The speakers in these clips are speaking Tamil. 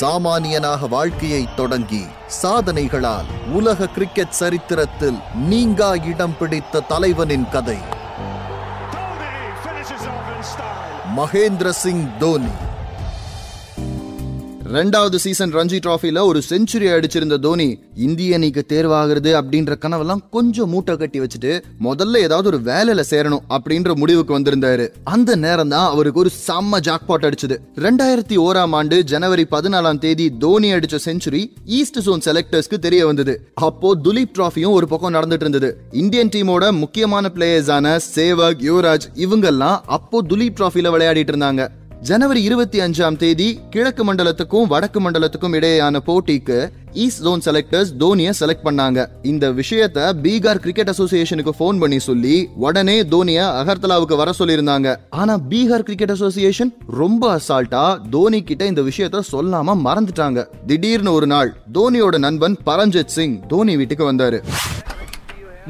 சாமானியனாக வாழ்க்கையை தொடங்கி சாதனைகளால் உலக கிரிக்கெட் சரித்திரத்தில் நீங்கா இடம் பிடித்த தலைவனின் கதை. மகேந்திர சிங் தோனி ரெண்டாவது சீசன் ரஞ்சி டிராஃபில ஒரு செஞ்சுரி அடிச்சிருந்த தோனி இந்திய அணிக்கு தேர்வாகிறது அப்படின்ற கனவெல்லாம் கொஞ்சம் மூட்டை கட்டி வச்சுட்டு முதல்ல ஏதாவது ஒரு வேலையில சேரணும் அப்படின்ற முடிவுக்கு வந்திருந்தாரு. அந்த நேரம் தான் அவருக்கு ஒரு செம்ம ஜாக்பாட் அடிச்சது. ரெண்டாயிரத்தி ஓராம் ஆண்டு ஜனவரி பதினாலாம் தேதி தோனி அடிச்ச செஞ்சுரி ஈஸ்ட் ஜோன் செலக்டர்ஸ்க்கு தெரிய வந்தது. அப்போ துலீப் டிராஃபியும் ஒரு பக்கம் நடந்துட்டு இருந்தது. இந்தியன் டீமோட முக்கியமான பிளேயர்ஸான சேவக் யுவராஜ் இவங்கெல்லாம் அப்போ துலீப் டிராஃபில விளையாடிட்டு இருந்தாங்க. ஜனவரி இருபத்தி அஞ்சாம் தேதி கிழக்கு மண்டலத்துக்கும் வடக்கு மண்டலத்துக்கும் இடையேயான போட்டிக்கு ஈஸ்ட் ஜோன் செலக்டர்ஸ் தோனியை செலக்ட் பண்ணாங்க. இந்த விஷயத்த பீகார் கிரிக்கெட் அசோசியேஷனுக்கு ஃபோன் பண்ணி சொல்லி உடனே தோனியை அகர்தலாவுக்கு வர சொல்லியிருந்தாங்க. ஆனா பீகார் கிரிக்கெட் அசோசியேஷன் ரொம்ப அசால்ட்டா தோனி கிட்ட இந்த விஷயத்த சொல்லாம மறந்துட்டாங்க. திடீர்னு ஒரு நாள் தோனியோட நண்பன் பரஞ்சித் சிங் தோனி வீட்டுக்கு வந்தாரு.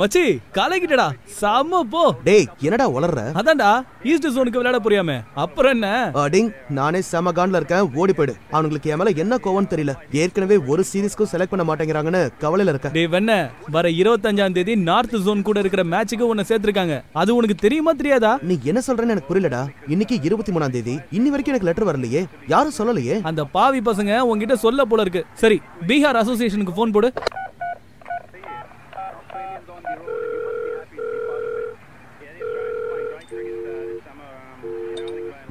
மச்சி கலக்கிட்டடா செம்ம போ. டேய் என்னடா வளர்ற அதான்டா ஈஸ்ட் ஜோனுக்கு விளையாட புரியாம அப்புறம் என்ன? அடிங் நானே செம கான்ல இருக்கேன் ஓடி போயிடு. அவனுங்களுக்கு என் மேல என்ன கோவம் தெரியல. ஏற்கனவே ஒரு சீரிஸ்க்கும் செலக்ட் பண்ண மாட்டேங்கிறாங்கன்னு கவலையில இருக்கேன். டேய் வெண்ண வர இருபத்தஞ்சாம் தேதி நார்த் ஜோன் கூட இருக்கிற மேட்சுக்கு உன்னை சேர்த்திருக்காங்க. அது உனக்கு தெரியுமா தெரியாதா? நீ என்ன சொல்றேன்னு எனக்கு புரியலடா. இன்னைக்கு இருபத்தி மூணாம் தேதி. இன்னி வரைக்கும் எனக்கு லெட்டர் வரலையே. யாரும் சொல்லலையே? அந்த பாவி பசங்க உன்கிட்ட சொல்ல போல இருக்கு. சரி பீகார் அசோசியேஷனுக்கு ஃபோன் போடு.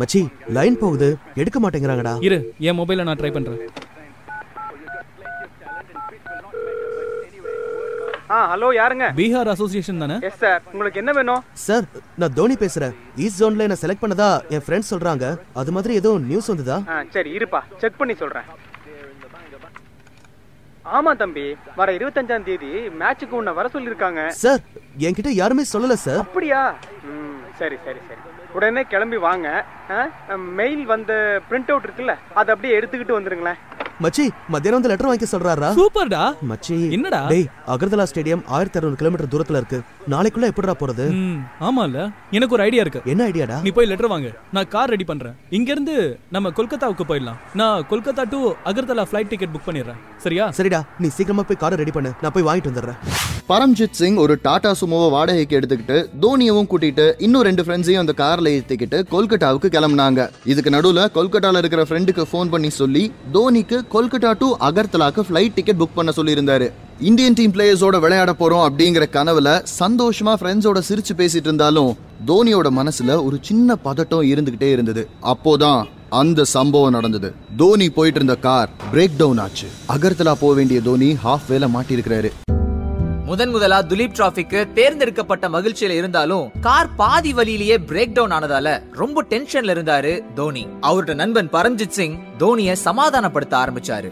மச்சி லைன் போகுது. எடுக்க மாட்டேங்கிறாங்கடா. இரு என் மொபைல நான் ட்ரை பண்றேன். ஆ ஹலோ யாருங்க? பீகார் அசோசியேஷன் தானே? எஸ் சார் உங்களுக்கு என்ன வேணும்? சார் நான் தோனி பேசுறேன். ஈஸ்ட் ஜோன்ல என்ன செலக்ட் பண்ணதா என் ஃப்ரெண்ட்ஸ் சொல்றாங்க. அது மாதிரி ஏதோ நியூஸ் வந்ததா? ஆ சரி இருப்பா. செக் பண்ணி சொல்றேன். ஆமா தம்பி. வர இருபத்தஞ்சாம் தேதி மேட்சுக்கு உன்னை வர சொல்லிருக்காங்க சார் என்கிட்ட யாருமே சொல்லல சார் அப்படியா? ம் சரி சரி சரி. உடனே கிளம்பி வாங்க. மெயில் வந்த பிரிண்ட் அவுட் இருக்குல்ல அதை அப்படியே எடுத்துக்கிட்டு வந்துருங்களேன். மச்சி மத்தியானம் வந்து லெட்டர் வாங்கி சொல்றாரா? சூப்பர்டா. மச்சி என்னடா? டேய் அகர்தலா ஸ்டேடியம் ஆயிரத்தி அறுநூறு கிலோமீட்டர் தூரத்துல இருக்கு. நாளைக்குள்ள எப்படிடா போறது? ம் ஆமால எனக்கு ஒரு ஐடியா இருக்கு. என்ன ஐடியாடா நீ போய் லெட்டர் வாங்க. நான் கார் ரெடி பண்றேன். இங்க இருந்து நம்ம கொல்கத்தாவுக்கு போயிடலாம். நான் Kolkata to Agartala flight ticket book பண்ணிடுறேன். சரியா? சரிடா நீ சீக்கிரமா போய் காரை ரெடி பண்ணு. நான் போய் வாங்கிட்டு வந்துடுறேன். பரம்ஜித் சிங் ஒரு டாடா சுமோவை வாடகைக்கு எடுத்துக்கிட்டு தோனியவும் கூட்டிட்டு இன்னும் ரெண்டு ஃப்ரெண்ட்ஸையும் அந்த கார்ல ஏத்திக்கிட்டு கொல்கட்டாவுக்கு கிளம்புனாங்க. இதுக்கு நடுவுல கொல்கட்டால இருக்கிற ஃப்ரெண்டுக்கு ஃபோன் பண்ணி சொல்லி தோனிக்கு கொல்கட்டா டு அகர்தலாக்கு ஃப்ளைட் டிக்கெட் புக் பண்ண சொல்லியிருந்தாரு. இந்தியன் டீம் பிளேயர்ஸோட விளையாட போறோம் அப்படிங்கிற கனவுல சந்தோஷமா ஃப்ரெண்ட்ஸோட சிரிச்சு பேசிட்டு இருந்தாலும் தோனியோட மனசுல ஒரு சின்ன பதட்டம் இருந்துகிட்டே இருந்தது. அப்போதான் அந்த சம்பவம் நடந்தது. தோனி போயிட்டு இருந்த கார் பிரேக் டவுன் ஆச்சு. அகர்தலா போக வேண்டிய தோனி ஹாஃப் வேல மாட்டியிருக்கிறாரு. முதன் முதலா துலீப் டிராபிக்கு தேர்ந்தெடுக்கப்பட்ட மகிழ்ச்சியில இருந்தாலும் கார் பாதி வழியிலேயே பிரேக் டவுன் ஆனதால ரொம்ப டென்ஷன்ல இருந்தாரு தோனி. அவரோட நண்பன் பரம்ஜித் சிங் தோனிய சமாதானப்படுத்த ஆரம்பிச்சாரு.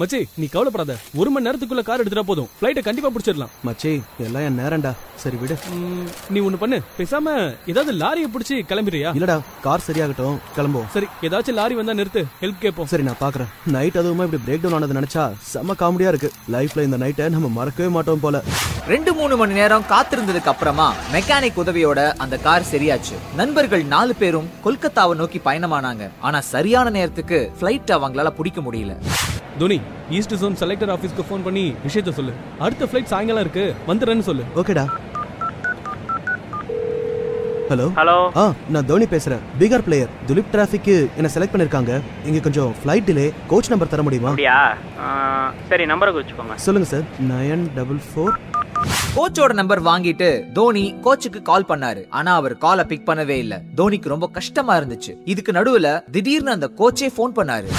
மச்சி நீ கவலைப்படாத. ஒரு மணி நேரத்துக்குள்ள கார் எடுத்துட்டா போதும். ஃப்ளைட்டை கண்டிப்பா பிடிச்சிடலாம். மச்சி எல்லாம் என் நேரம்டா. சரி விடு. நீ ஒண்ணு பண்ணு. பேசாம ஏதாவது லாரியை பிடிச்சி கிளம்பிடுறியா? இல்லடா கார் சரியாகட்டும். கிளம்புவோம். சரி ஏதாச்சும் லாரி வந்தா நிறுத்து. ஹெல்ப் கேட்போம் சரி நான் பாக்குறேன். நைட் அதுவுமா இப்படி பிரேக் டவுன் ஆனது நினைச்சா செம்ம காமெடியா இருக்கு. லைஃப்ல இந்த நைட்டை நம்ம மறக்கவே மாட்டோம் போல. ரெண்டு மூணு மணி நேரம் காத்திருந்ததுக்கு அப்புறமா மெக்கானிக் உதவியோட அந்த கார் சரியாச்சு. நண்பர்கள் நாலு பேரும் கொல்கத்தாவை நோக்கி பயணமானாங்க. ஆனா சரியான நேரத்துக்கு ஃபிளைட் அவங்களால பிடிக்க முடியல. தோனி ஈஸ்ட் ஜோன் செலக்டர் ஆபீஸ்க்கு ஃபோன் பண்ணி விஷயத்த சொல்லு. அடுத்த ஃப்ளைட் சாயங்காலம் இருக்கு வந்துடுறேன்னு சொல்லு. ஓகேடா. ஹலோ ஹலோ ஆ நான் தோனி பேசுறேன். பீகார் பிளேயர் துலிப் டிராஃபிக்கு என்ன செலக்ட் பண்ணிருக்காங்க. இங்க கொஞ்சம் ஃப்ளைட் டிலே கோச் நம்பர் தர முடியுமா? அப்படியா? சரி நம்பரை வச்சுக்கோங்க சொல்லுங்க சார். நயன் டபுள் ஃபோர் கோச்சோட நம்பர் வாங்கிட்டு தோனி கோச்சுக்கு கால் பண்ணாரு. ஆனா அவர் காலை பிக் பண்ணவே இல்ல. தோனிக்கு ரொம்ப கஷ்டமா இருந்துச்சு. இதுக்கு நடுவுல திடீர்னு அந்த கோச்சே ஃபோன் பண்ணாரு.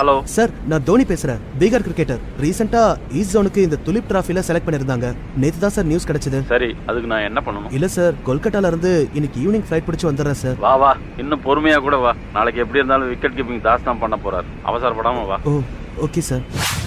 ஹலோ சார் நான் தோனி பேசுறேன். பீகார் கிரிக்கெட்டர் ரீசெண்டா ஈஸ்ட் ஜோனுக்கு இந்த துலிப் டிராஃபில செலக்ட் பண்ணிருந்தாங்க. நேத்து தான் சார் நியூஸ் கிடைச்சது. சரி அதுக்கு நான் என்ன பண்ணணும்? இல்ல சார் கொல்கட்டால இருந்து இன்னைக்கு ஈவினிங் ஃபிளைட் பிடிச்சு வந்துடுறேன் சார் வா வா. இன்னும் பொறுமையா கூட வா. நாளைக்கு எப்படி இருந்தாலும் விக்கெட் கீப்பிங் தாஸ் தான் பண்ண போறாரு. அவசரப்படாம வா. ஓ ஓகே சார்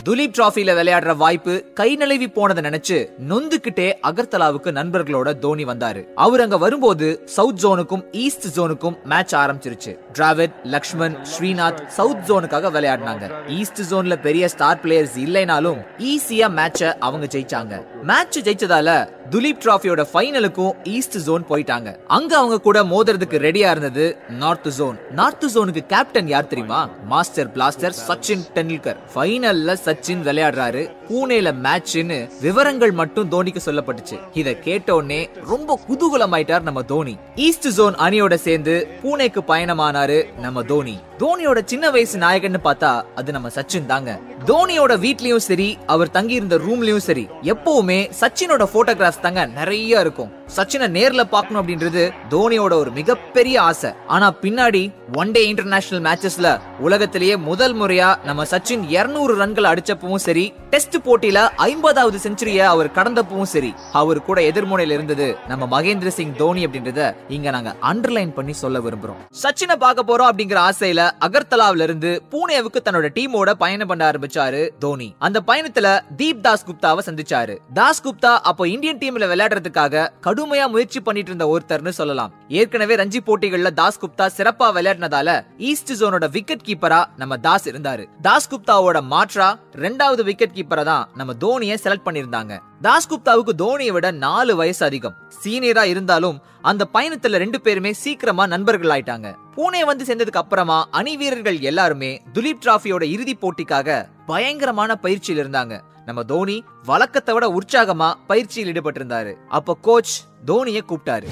துலீப் டிராஃபில விளையாடுற வாய்ப்பு கை நழுவி போனதை நினைச்சு நொந்துகிட்டே அகர்தலாவுக்கு நண்பர்களோட தோனி வந்தாரு. அவர் அங்க வரும்போது சவுத் ஜோனுக்கும் ஈஸ்ட் ஜோனுக்கும் மேட்ச் ஆரம்பிச்சிருச்சு. டிராவிட் லக்ஷ்மன் ஸ்ரீநாத் சவுத் ஜோனுக்காக விளையாடினாங்க. ஈஸ்ட் ஜோன்ல பெரிய ஸ்டார் பிளேயர்ஸ் இல்லைனாலும் ஈஸியா மேட்ச அவங்க ஜெயிச்சாங்க. மேட்ச் ஜெயிச்சதால துலீப் டிராஃபியோட ஃபைனலுக்கும் ஈஸ்ட் ஜோன் போயிட்டாங்க. அங்க அவங்க கூட மோதுறதுக்கு ரெடியா இருந்தது நார்த் ஜோன். நார்த் ஜோனுக்கு கேப்டன் யார் தெரியுமா? Master blaster Sachin Tendulkar. ஃபைனல்ல Sachin விளையாடுறாரு. பூனேல மேட்ச்னு விவரங்கள் மட்டும் தோனிக்கு சொல்லப்பட்டுச்சு. இத கேட்டோடனே ரொம்ப குதூகலமாயிட்டார் நம்ம தோனி. ஈஸ்ட் ஜோன் அணியோட சேர்ந்து பூனேக்கு பயணமானாரு நம்ம தோனி. தோனியோட சின்ன வயசு நாயகன் பார்த்தா அது நம்ம சச்சின் தாங்க. தோனியோட வீட்லயும் சரி அவர் தங்கி இருந்த ரூம்லயும் சரி எப்பவுமே சச்சினோட போட்டோகிராஃப்ஸ் தாங்க நிறைய இருக்கும். சச்சினை நேர்ல பார்க்கணும் அப்படின்றது தோனியோட ஒரு மிகப்பெரிய ஆசை. ஆனா பின்னாடி ஒன் டே இன்டர்நேஷனல் மேட்சஸ்ல உலகத்திலேயே முதல் முறையா நம்ம சச்சின் 200 ரன்கள் அடிச்சு அடிச்சப்பவும் சரி டெஸ்ட் போட்டியில ஐம்பதாவது செஞ்சுரிய அவர் கடந்தப்பவும் சரி. அவர் கூட எதிர்முனையில இருந்தது நம்ம மகேந்திர சிங் தோனி அப்படின்றத இங்க நாங்க அண்டர்லைன் பண்ணி சொல்ல விரும்புறோம். சச்சினை பார்க்க போறோம் அப்படிங்கிற ஆசையில அகர்தலாவில இருந்து பூனேவுக்கு தன்னோட டீமோட பயணம் பண்ண ஆரம்பிச்சாரு தோனி. அந்த பயணத்துல தீப் தாஸ் குப்தாவை சந்திச்சாரு. தாஸ் குப்தா அப்போ இந்தியன் டீம்ல விளையாடுறதுக்காக கடுமையா முயற்சி பண்ணிட்டு இருந்த ஒருத்தர்னு சொல்லலாம். ஏற்கனவே ரஞ்சி போட்டிகள்ல தாஸ் குப்தா சிறப்பா விளையாடினதால ஈஸ்ட் ஜோனோட விக்கெட் கீப்பரா நம்ம தாஸ் இருந்தாரு. தாஸ் குப்தாவோட மாற்றா ரெண்டாவது விக்கெட் கீப்பரை தான் நம்ம தோனியை செலக்ட் பண்ணியிருந்தாங்க. தாஸ்குப்தாவுக்கு தோனியை விட நாலு வயசு அதிகம். சீனியரா இருந்தாலும் அந்த பயணத்துல ரெண்டு பேருமே சீக்கிரமா நண்பர்கள் ஆயிட்டாங்க. பூனே வந்து சேர்ந்ததுக்கு அப்புறமா அணி வீரர்கள் எல்லாருமே துலீப் டிராஃபியோட இறுதி போட்டிக்காக பயங்கரமான பயிற்சியில் இருந்தாங்க. நம்ம தோனி வழக்கத்தை விட உற்சாகமா பயிற்சியில் ஈடுபட்டிருந்தாரு. அப்ப கோச் தோனியை கூப்பிட்டாரு.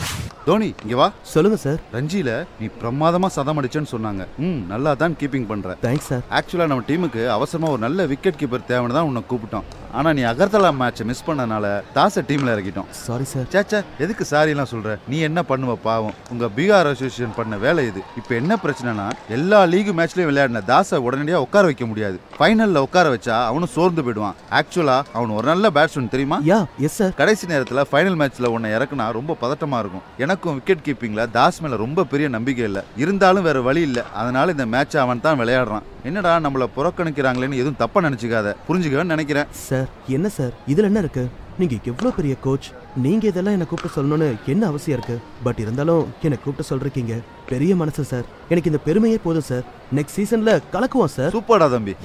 தோனி இங்க வா. சொல்லுங்க சார். ரஞ்சியில நீ பிரமாதமா சதம் அடிச்சேன்னு சொன்னாங்க. ம் நல்லா தான் கீப்பிங் பண்ற தேங்க்ஸ் சார் ஆக்சுவலா நம்ம டீமுக்கு அவசரமா ஒரு நல்ல விக்கெட் கீப்பர் தேவைன்னு தான் உன்னை கூப்பிட்டோம். ஆனா நீ அகர்தலா மேட்சை மிஸ் பண்ணனால தாச டீம்ல இறக்கிட்டோம். சாரி சார் சேச்சா எதுக்கு சாரி எல்லாம் சொல்ற? நீ என்ன பண்ணுவ பாவம்? உங்க பீகார் அசோசியேஷன் பண்ண வேலை இது. இப்போ என்ன பிரச்சனைனா எல்லா லீக் மேட்ச்லயும் விளையாடின தாசை உடனடியா உட்கார வைக்க முடியாது. ஃபைனல்ல உட்கார வச்சா அவனும் சோர்ந்து போயிடுவான். ஆக்சுவலா அவன் ஒரு நல்ல பேட்ஸ்மேன் தெரியுமா? யா எஸ் சார் கடைசி நேரத்துல ஃபைனல் மேட்ச்ல உன்னை இறக்குனா ரொம்ப பதட்டமா இருக்கும். எனக்கும் விக்கெட் கீப்பிங்ல தாஸ் மேல ரொம்ப பெரிய நம்பிக்கை இல்ல. இருந்தாலும் வேற வழி இல்ல. அதனால இந்த மேட்ச் அவன் தான் விளையாடுறான். என்னடா நம்மள புறக்கணிக்கிறாங்களேன்னு எதுவும் தப்பா நினைச்சுக்காத. புரிஞ்சுக்கன்னு நினைக்கிறேன். சார் என்ன சார்? இதுல என்ன இருக்கு? நீங்க எவ்வளவு பெரிய கோச் நீங்க இதெல்லாம் என்ன கூப்பிட்டு சொல்லணும்னு என்ன அவசியம் இருக்கு? பட் இருந்தாலும் என்ன கூப்பிட்டு சொல்றீங்க. பெரிய மனசு சார். எனக்கு இந்த பெருமையே போதும் சார். நெக்ஸ்ட் சீசன்ல கலக்குவோம் சார். சூப்பர்டா தம்பி.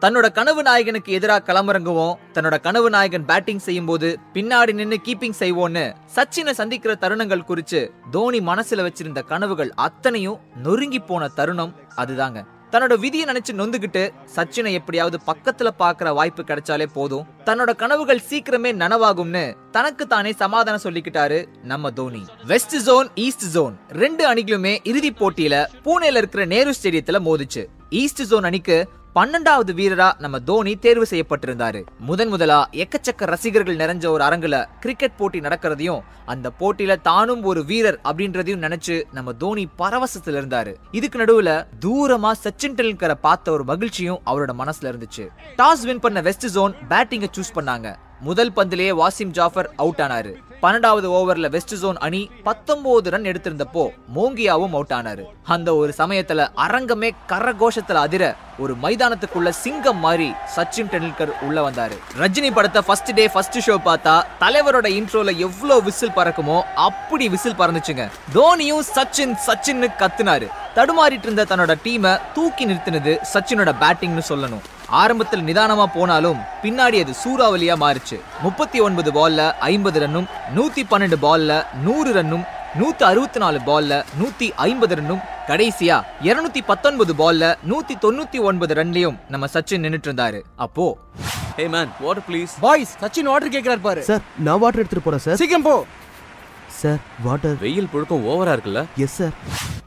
தன்னோட கனவு நாயகனுக்கு எதிராக களமிறங்குவோம் தன்னோட கனவு நாயகன் பேட்டிங் செய்யும் போது பின்னாடி நின்று கீப்பிங் செய்வோம்னு சச்சினை சந்திக்கிற தருணங்கள் குறித்து தோனி மனசுல வச்சிருந்த கனவுகள் அத்தனையும் நொறுங்கி போன தருணம் அதுதாங்க. தன்னோட விதியை நினைச்சு நொந்துகிட்டு சச்சினை எப்படியாவது பக்கத்துல பாக்குற வாய்ப்பு கிடைச்சாலே போதும். தன்னோட கனவுகள் சீக்கிரமே நனவாகும்னு தனக்கு தானே சமாதானம் சொல்லிக்கிட்டாரு நம்ம Dhoni. West zone east zone ரெண்டு அணிகளுமே இறுதி போட்டியில பூனேல இருக்கிற நேரு ஸ்டேடியத்துல மோதிச்சு. ஈஸ்ட் ஜோன் அணிக்கு பன்னெண்டாவது வீரரா நம்ம தோனி தேர்வு செய்யப்பட்டிருந்தாரு. முதன் முதலா எக்கச்சக்க ரசிகர்கள் நிறைஞ்ச ஒரு அரங்குல கிரிக்கெட் போட்டி நடக்கிறதையும் அந்த போட்டியில தானும் ஒரு வீரர் அப்படின்றதையும் நினைச்சு நம்ம தோனி பரவசத்துல இருந்தாரு. இதுக்கு நடுவுல தூரமா சச்சின் டெண்டுல்கரை பார்த்த ஒரு மகிழ்ச்சியும் அவரோட மனசுல இருந்துச்சு. டாஸ் வின் பண்ண வெஸ்ட் ஜோன் பேட்டிங்கை சூஸ் பண்ணாங்க. முதல் பந்திலேயே வாசிம் ஜாஃபர் அவுட் ஆனாரு. பன்னெண்டாவது ஓவர்ல வெஸ்ட் ஜோன் அணி பத்தொன்பது ரன் எடுத்திருந்தப்போ மோங்கியாவும் அவுட் ஆனாரு. அந்த ஒரு சமயத்துல அரங்கமே கரகோஷத்துல அதிர ஒரு மைதானத்துக்குள்ள சிங்கம் மாதிரி சச்சின் டெண்டுல்கர் உள்ள வந்தாரு. ரஜினி படத்தை ஃபர்ஸ்ட் டே ஃபர்ஸ்ட் ஷோ பார்த்தா தலைவரோட இன்ட்ரோல எவ்வளவு விசில் பறக்குமோ அப்படி விசில் பறந்துச்சுங்க. தோனியும் சச்சின் சச்சின்னு கத்துனாரு. தடுமாறிட்டு இருந்த தன்னோட டீமை தூக்கி நிறுத்தினது சச்சினோட பேட்டிங்னு சொல்லணும். ஆரம்பத்தில் நிதானமா போனாலும் பின்னாடி அது சூறாவளியா மாறுச்சு. முப்பத்தி ஒன்பது பால்ல ஐம்பது ரன்னும் நூத்தி பன்னெண்டு பால்ல நூறு ரன்னும் நூத்தி அறுபத்தி நாலு பால்ல நூத்தி ஐம்பது ரன்னும் கடைசியா இருநூத்தி பத்தொன்பது பால்ல நூத்தி தொண்ணூத்தி ஒன்பது ரன்லயும் நம்ம சச்சின் நின்னுட்டு இருந்தாரு அப்போ hey man water please boys Sachin water கேக்குறாரு பாரு. சார் நான் வாட்டர் எடுத்துட்டு போறேன் சார் சீக்கிரம் போ. சார் வாட்டர் வெயில் புழுக்கம் ஓவரா இருக்குல்ல? எஸ் சார்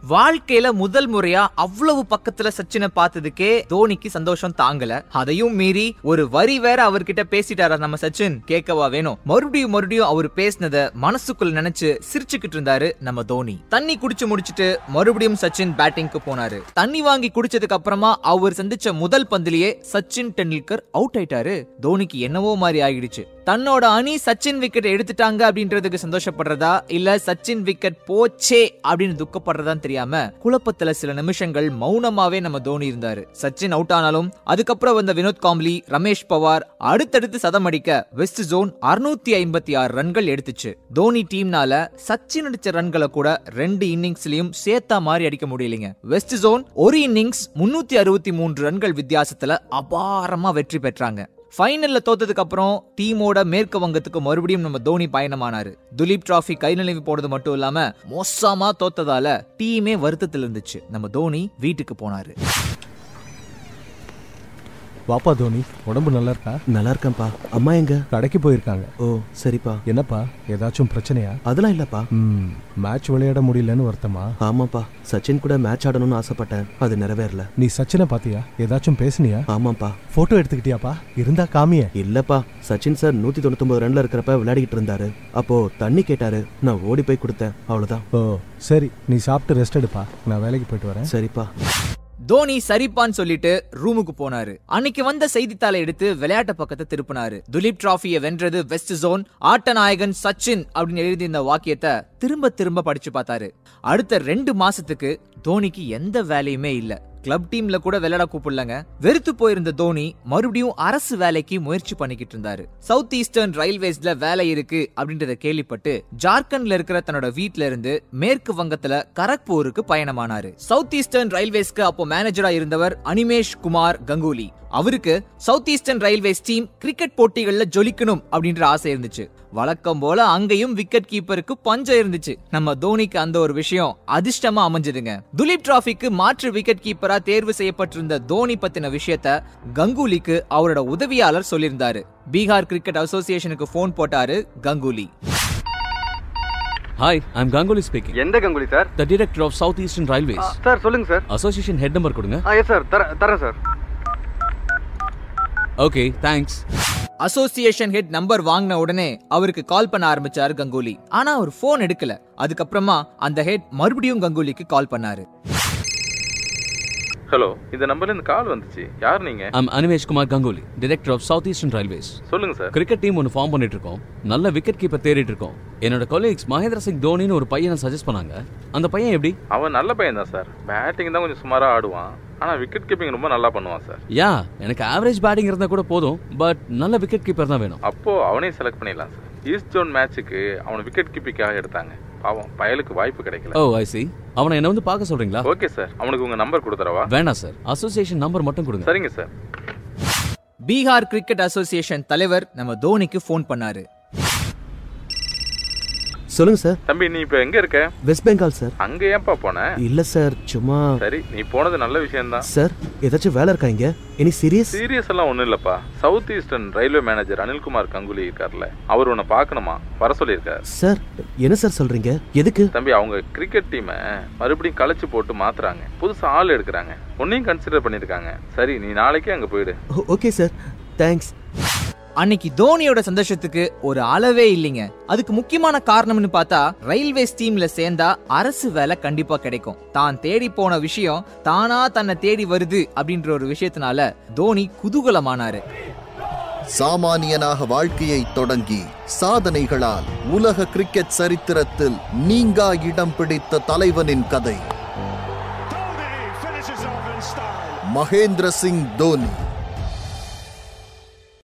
வாழ்க்கையில முதல் முறையா அவ்வளவு பக்கத்துல சச்சினை பார்த்ததுக்கே தோனிக்கு சந்தோஷம் தாங்கல. அதையும் மீறி ஒரு வரி வேற அவர்கிட்ட பேசிட்டாரா நம்ம சச்சின்? கேட்கவா வேணும். மறுபடியும் மறுபடியும் அவர் பேசினத மனசுக்குள்ள நினைச்சு சிரிச்சுக்கிட்டு இருந்தாரு நம்ம தோனி. தண்ணி குடிச்சு முடிச்சிட்டு மறுபடியும் சச்சின் பேட்டிங்க்கு போனாரு. தண்ணி வாங்கி குடிச்சதுக்கு அப்புறமா அவர் சந்திச்ச முதல் பந்திலேயே சச்சின் டெண்டுல்கர் அவுட் ஆயிட்டாரு. தோனிக்கு என்னவோ மாதிரி ஆகிடுச்சு தன்னோட அணி சச்சின் விக்கெட் எடுத்துட்டாங்க அப்படின்றதுக்கு சந்தோஷப்படுறதா? இல்ல சச்சின் விக்கெட் போச்சே அப்படின்னு துக்கப்படுறதான்னு தெரியாம குழப்பத்துல சில நிமிஷங்கள் மௌனமாவே நம்ம தோனி இருந்தாரு. சச்சின் அவுட் ஆனாலும் அதுக்கப்புறம் வந்த வினோத் காம்லி ரமேஷ் பவார் அடுத்தடுத்து சதம் அடிக்க வெஸ்ட் ஜோன் அறுநூத்தி ஐம்பத்தி ஆறு ரன்கள் எடுத்துச்சு. தோனி டீம்னால சச்சின் அடிச்ச ரன்களை கூட ரெண்டு இன்னிங்ஸ்லயும் சேர்த்தா மாதிரி அடிக்க முடியலைங்க. வெஸ்ட் ஜோன் ஒரு இன்னிங்ஸ் முன்னூத்தி அறுபத்தி மூன்று ரன்கள் வித்தியாசத்துல அபாரமா வெற்றி பெற்றாங்க. ஃபைனலில் தோத்ததுக்கு அப்புறம் டீமோட மேற்கு வங்கத்துக்கு மறுபடியும் நம்ம தோனி பயணமானார். துலீப் டிராஃபி கை நிலவி போனது மட்டும் இல்லாமல் மோசமாக தோத்ததால் டீமே வருத்தத்தில் இருந்துச்சு நம்ம தோனி வீட்டுக்கு போனாரு. வாப்பா தோனி உடம்பு நல்லா இருக்கா? நல்லா இருக்கேன்ப்பா. அம்மா எங்க? கடைக்கு போயிருக்காங்க. ஓ சரிப்பா. என்னப்பா ஏதாச்சும் பிரச்சனையா? அதெல்லாம் இல்லப்பா. ம் மேட்ச் விளையாட முடியலன்னு வருத்தமா? ஆமாப்பா. சச்சின் கூட மேட்ச் ஆடணும்னு ஆசைப்பட்டேன். அது நிறைவேறல. நீ சச்சினை பாத்தியா? ஏதாச்சும் பேசுனியா? ஆமாப்பா. போட்டோ எடுத்துக்கிட்டியாப்பா? இருந்தா காமிய. இல்லப்பா. சச்சின் சார் நூத்தி தொண்ணூத்தொன்பது ரன்ல இருக்கிறப்ப விளையாடிக்கிட்டு இருந்தாரு. அப்போ தண்ணி கேட்டாரு. நான் ஓடி போய் கொடுத்தேன். அவ்வளவுதான். ஓ சரி. நீ சாப்பிட்டு ரெஸ்ட் எடுப்பா. நான் வேலைக்கு போயிட்டு வரேன். சரிப்பா. தோனி சரிப்பான்னு சொல்லிட்டு ரூமுக்கு போனாரு. அன்னைக்கு வந்த செய்தித்தாளை எடுத்து விளையாட்டு பக்கத்தை திருப்பினாரு. துலீப் டிராஃபியை வென்றது வெஸ்ட் ஜோன் ஆட்ட நாயகன் சச்சின் அப்படின்னு எழுதி இந்த வாக்கியத்தை திரும்ப திரும்ப படிச்சு பார்த்தாரு. அடுத்த ரெண்டு மாசத்துக்கு தோனிக்கு எந்த வேலையுமே இல்ல. கிளப் டீம்ல கூட விளையாட கூப்பிடலங்க. வெறுத்து போயிருந்த தோனி மறுபடியும் அரசு வேலைக்கு முயற்சி பண்ணிக்கிட்டு இருந்தாரு. சவுத் ஈஸ்டர்ன் ரயில்வேஸ்ல வேலை இருக்கு அப்படின்றத கேள்விப்பட்டு ஜார்க்கண்ட்ல இருக்கிற தன்னோட வீட்ல இருந்து மேற்கு வங்கத்துல கரக்பூருக்கு பயணமானாரு. சவுத் ஈஸ்டர்ன் ரயில்வேஸ்க்கு அப்போ மேனேஜரா இருந்தவர் அனிமேஷ் குமார் கங்குலி. அவருக்கு south eastern railways team cricket போட்டிகள்ல ஜொலிக்கணும் அப்படின்ற ஆசை இருந்துச்சு. வழக்கம் போல அங்கேயும் விக்கெட் கீப்பருக்கு பஞ்சம் இருந்துச்சு. நம்ம தோனிக்கு அந்த ஒரு விஷயம் அதிர்ஷ்டமா அமைஞ்சதுங்க. துலீப் டிராஃபிக்கு மாற்று விக்கெட் கீப்பர் தேர்வு செய்யப்பட்டிருந்த தோனி பத்தின விஷயத்த கங்குலிக்கு அவரோட உதவியாளர் சொல்லியிருந்தாரு. பீகார் கிரிக்கெட் அசோசியேஷனுக்கு போன் போட்டாரு Ganguly. Hi I'm Ganguly speaking எந்த Ganguly sir? The director of south eastern railways sir சொல்லுங்க சார். அசோசியேஷன் ஹெட் நம்பர் கொடுங்க. ஆ எஸ் சார் தர தரேன் sir. Okay thanks association head number வாங்கின உடனே அவருக்கு கால் பண்ண ஆரம்பிச்சாரு கங்குலி. ஆனா அவர் போன் எடுக்கல. அதுக்கப்புறமா அந்த ஹெட் மறுபடியும் கங்குலிக்கு கால் பண்ணாரு. ஹலோ இந்த நம்பர்ல இருந்து கால் வந்துச்சு. யார் நீங்க? I'm Animesh Kumar Ganguly director of south eastern railways சொல்லுங்க சார். கிரிக்கெட் டீம் ஒன்று ஃபார்ம் பண்ணிட்டு இருக்கோம் நல்ல விக்கெட் கீப்பர் தேடிட்டு இருக்கோம் என்னோட கொலீக்ஸ் மகேந்திர சிங் தோனின்னு ஒரு பையனை சஜஸ்ட் பண்ணாங்க. அந்த பையன் எப்படி? அவன் நல்ல பையன் தான் சார். பேட்டிங் தான் கொஞ்சம் சுமாரா ஆடுவான். ஆனா விக்கெட் கீப்பிங் ரொம்ப நல்லா பண்ணுவான் சார். யா எனக்கு ஆவரேஜ் பேட்டிங் இருந்தா கூட போதும். பட் நல்ல விக்கெட் கீப்பர் தான் வேணும். அப்போ அவனையும் செலக்ட் பண்ணிடலாம் சார். ஈஸ்ட் ஜோன் மேட்சுக்கு அவனை விக்கெட் கீப்பிங்காக எடுத்தாங்க. பாவம் பயலுக்கு வாய்ப்பு கிடைக்கல. ஓ ஐ சி அவனை என்ன வந்து பார்க்க சொல்றீங்களா? ஓகே சார் அவனுக்கு உங்க நம்பர் கொடுத்துறவா வேண்டாம் சார் அசோசியேஷன் நம்பர் மட்டும் கொடுங்க. சரிங்க சார் பீகார் கிரிக்கெட் அசோசியேஷன் தலைவர் நம்ம தோனிக்கு ஃபோன் பண்ணாரு. சொல்லுங்க சார் தம்பி நீ இப்ப எங்க இருக்க? வெஸ்ட் பெங்கால் சார் அங்க ஏன்பா போன? இல்ல சார் சும்மா சரி நீ போனது நல்ல விஷயம்தான் சார் ஏதாச்சும் வேலை இருக்கா இங்க? எனி சீரியஸ் சீரியஸ் எல்லாம் ஒண்ணும் இல்லப்பா. South eastern railway manager Anilkumar Ganguly இருக்கார்ல அவர் உன்னை பார்க்கணுமா? வர சொல்லியிருக்காரு. சார் என்ன சார் சொல்றீங்க? எதுக்கு? தம்பி அவங்க கிரிக்கெட் டீமை மறுபடியும் களைச்சு போட்டு மாத்துறாங்க. புதுசா ஆள் எடுக்கிறாங்க. உன்னையும் கன்சிடர் பண்ணிருக்காங்க சரி நீ நாளைக்கே அங்க போயிடு. ஓகே சார் தேங்க்ஸ் அன்னைக்கு தோனியோட சந்தோஷத்துக்கு ஒரு அளவே இல்லைங்க. அதுக்கு முக்கியமான காரணம்னு பார்த்தா ரயில்வேஸ் டீம்ல சேர்ந்தா அரசு வேலை கண்டிப்பா கிடைக்கும். தான் தேடி போன விஷயம் தானா தன்னை தேடி வருது அப்படின்ற ஒரு விஷயத்தினால தோனி குதூகலமானாரு. சாமானியனாக வாழ்க்கையை தொடங்கி சாதனைகளால் உலக கிரிக்கெட் சரித்திரத்தில் நீங்கா இடம் பிடித்த தலைவனின் கதை. மகேந்திர சிங் தோனி.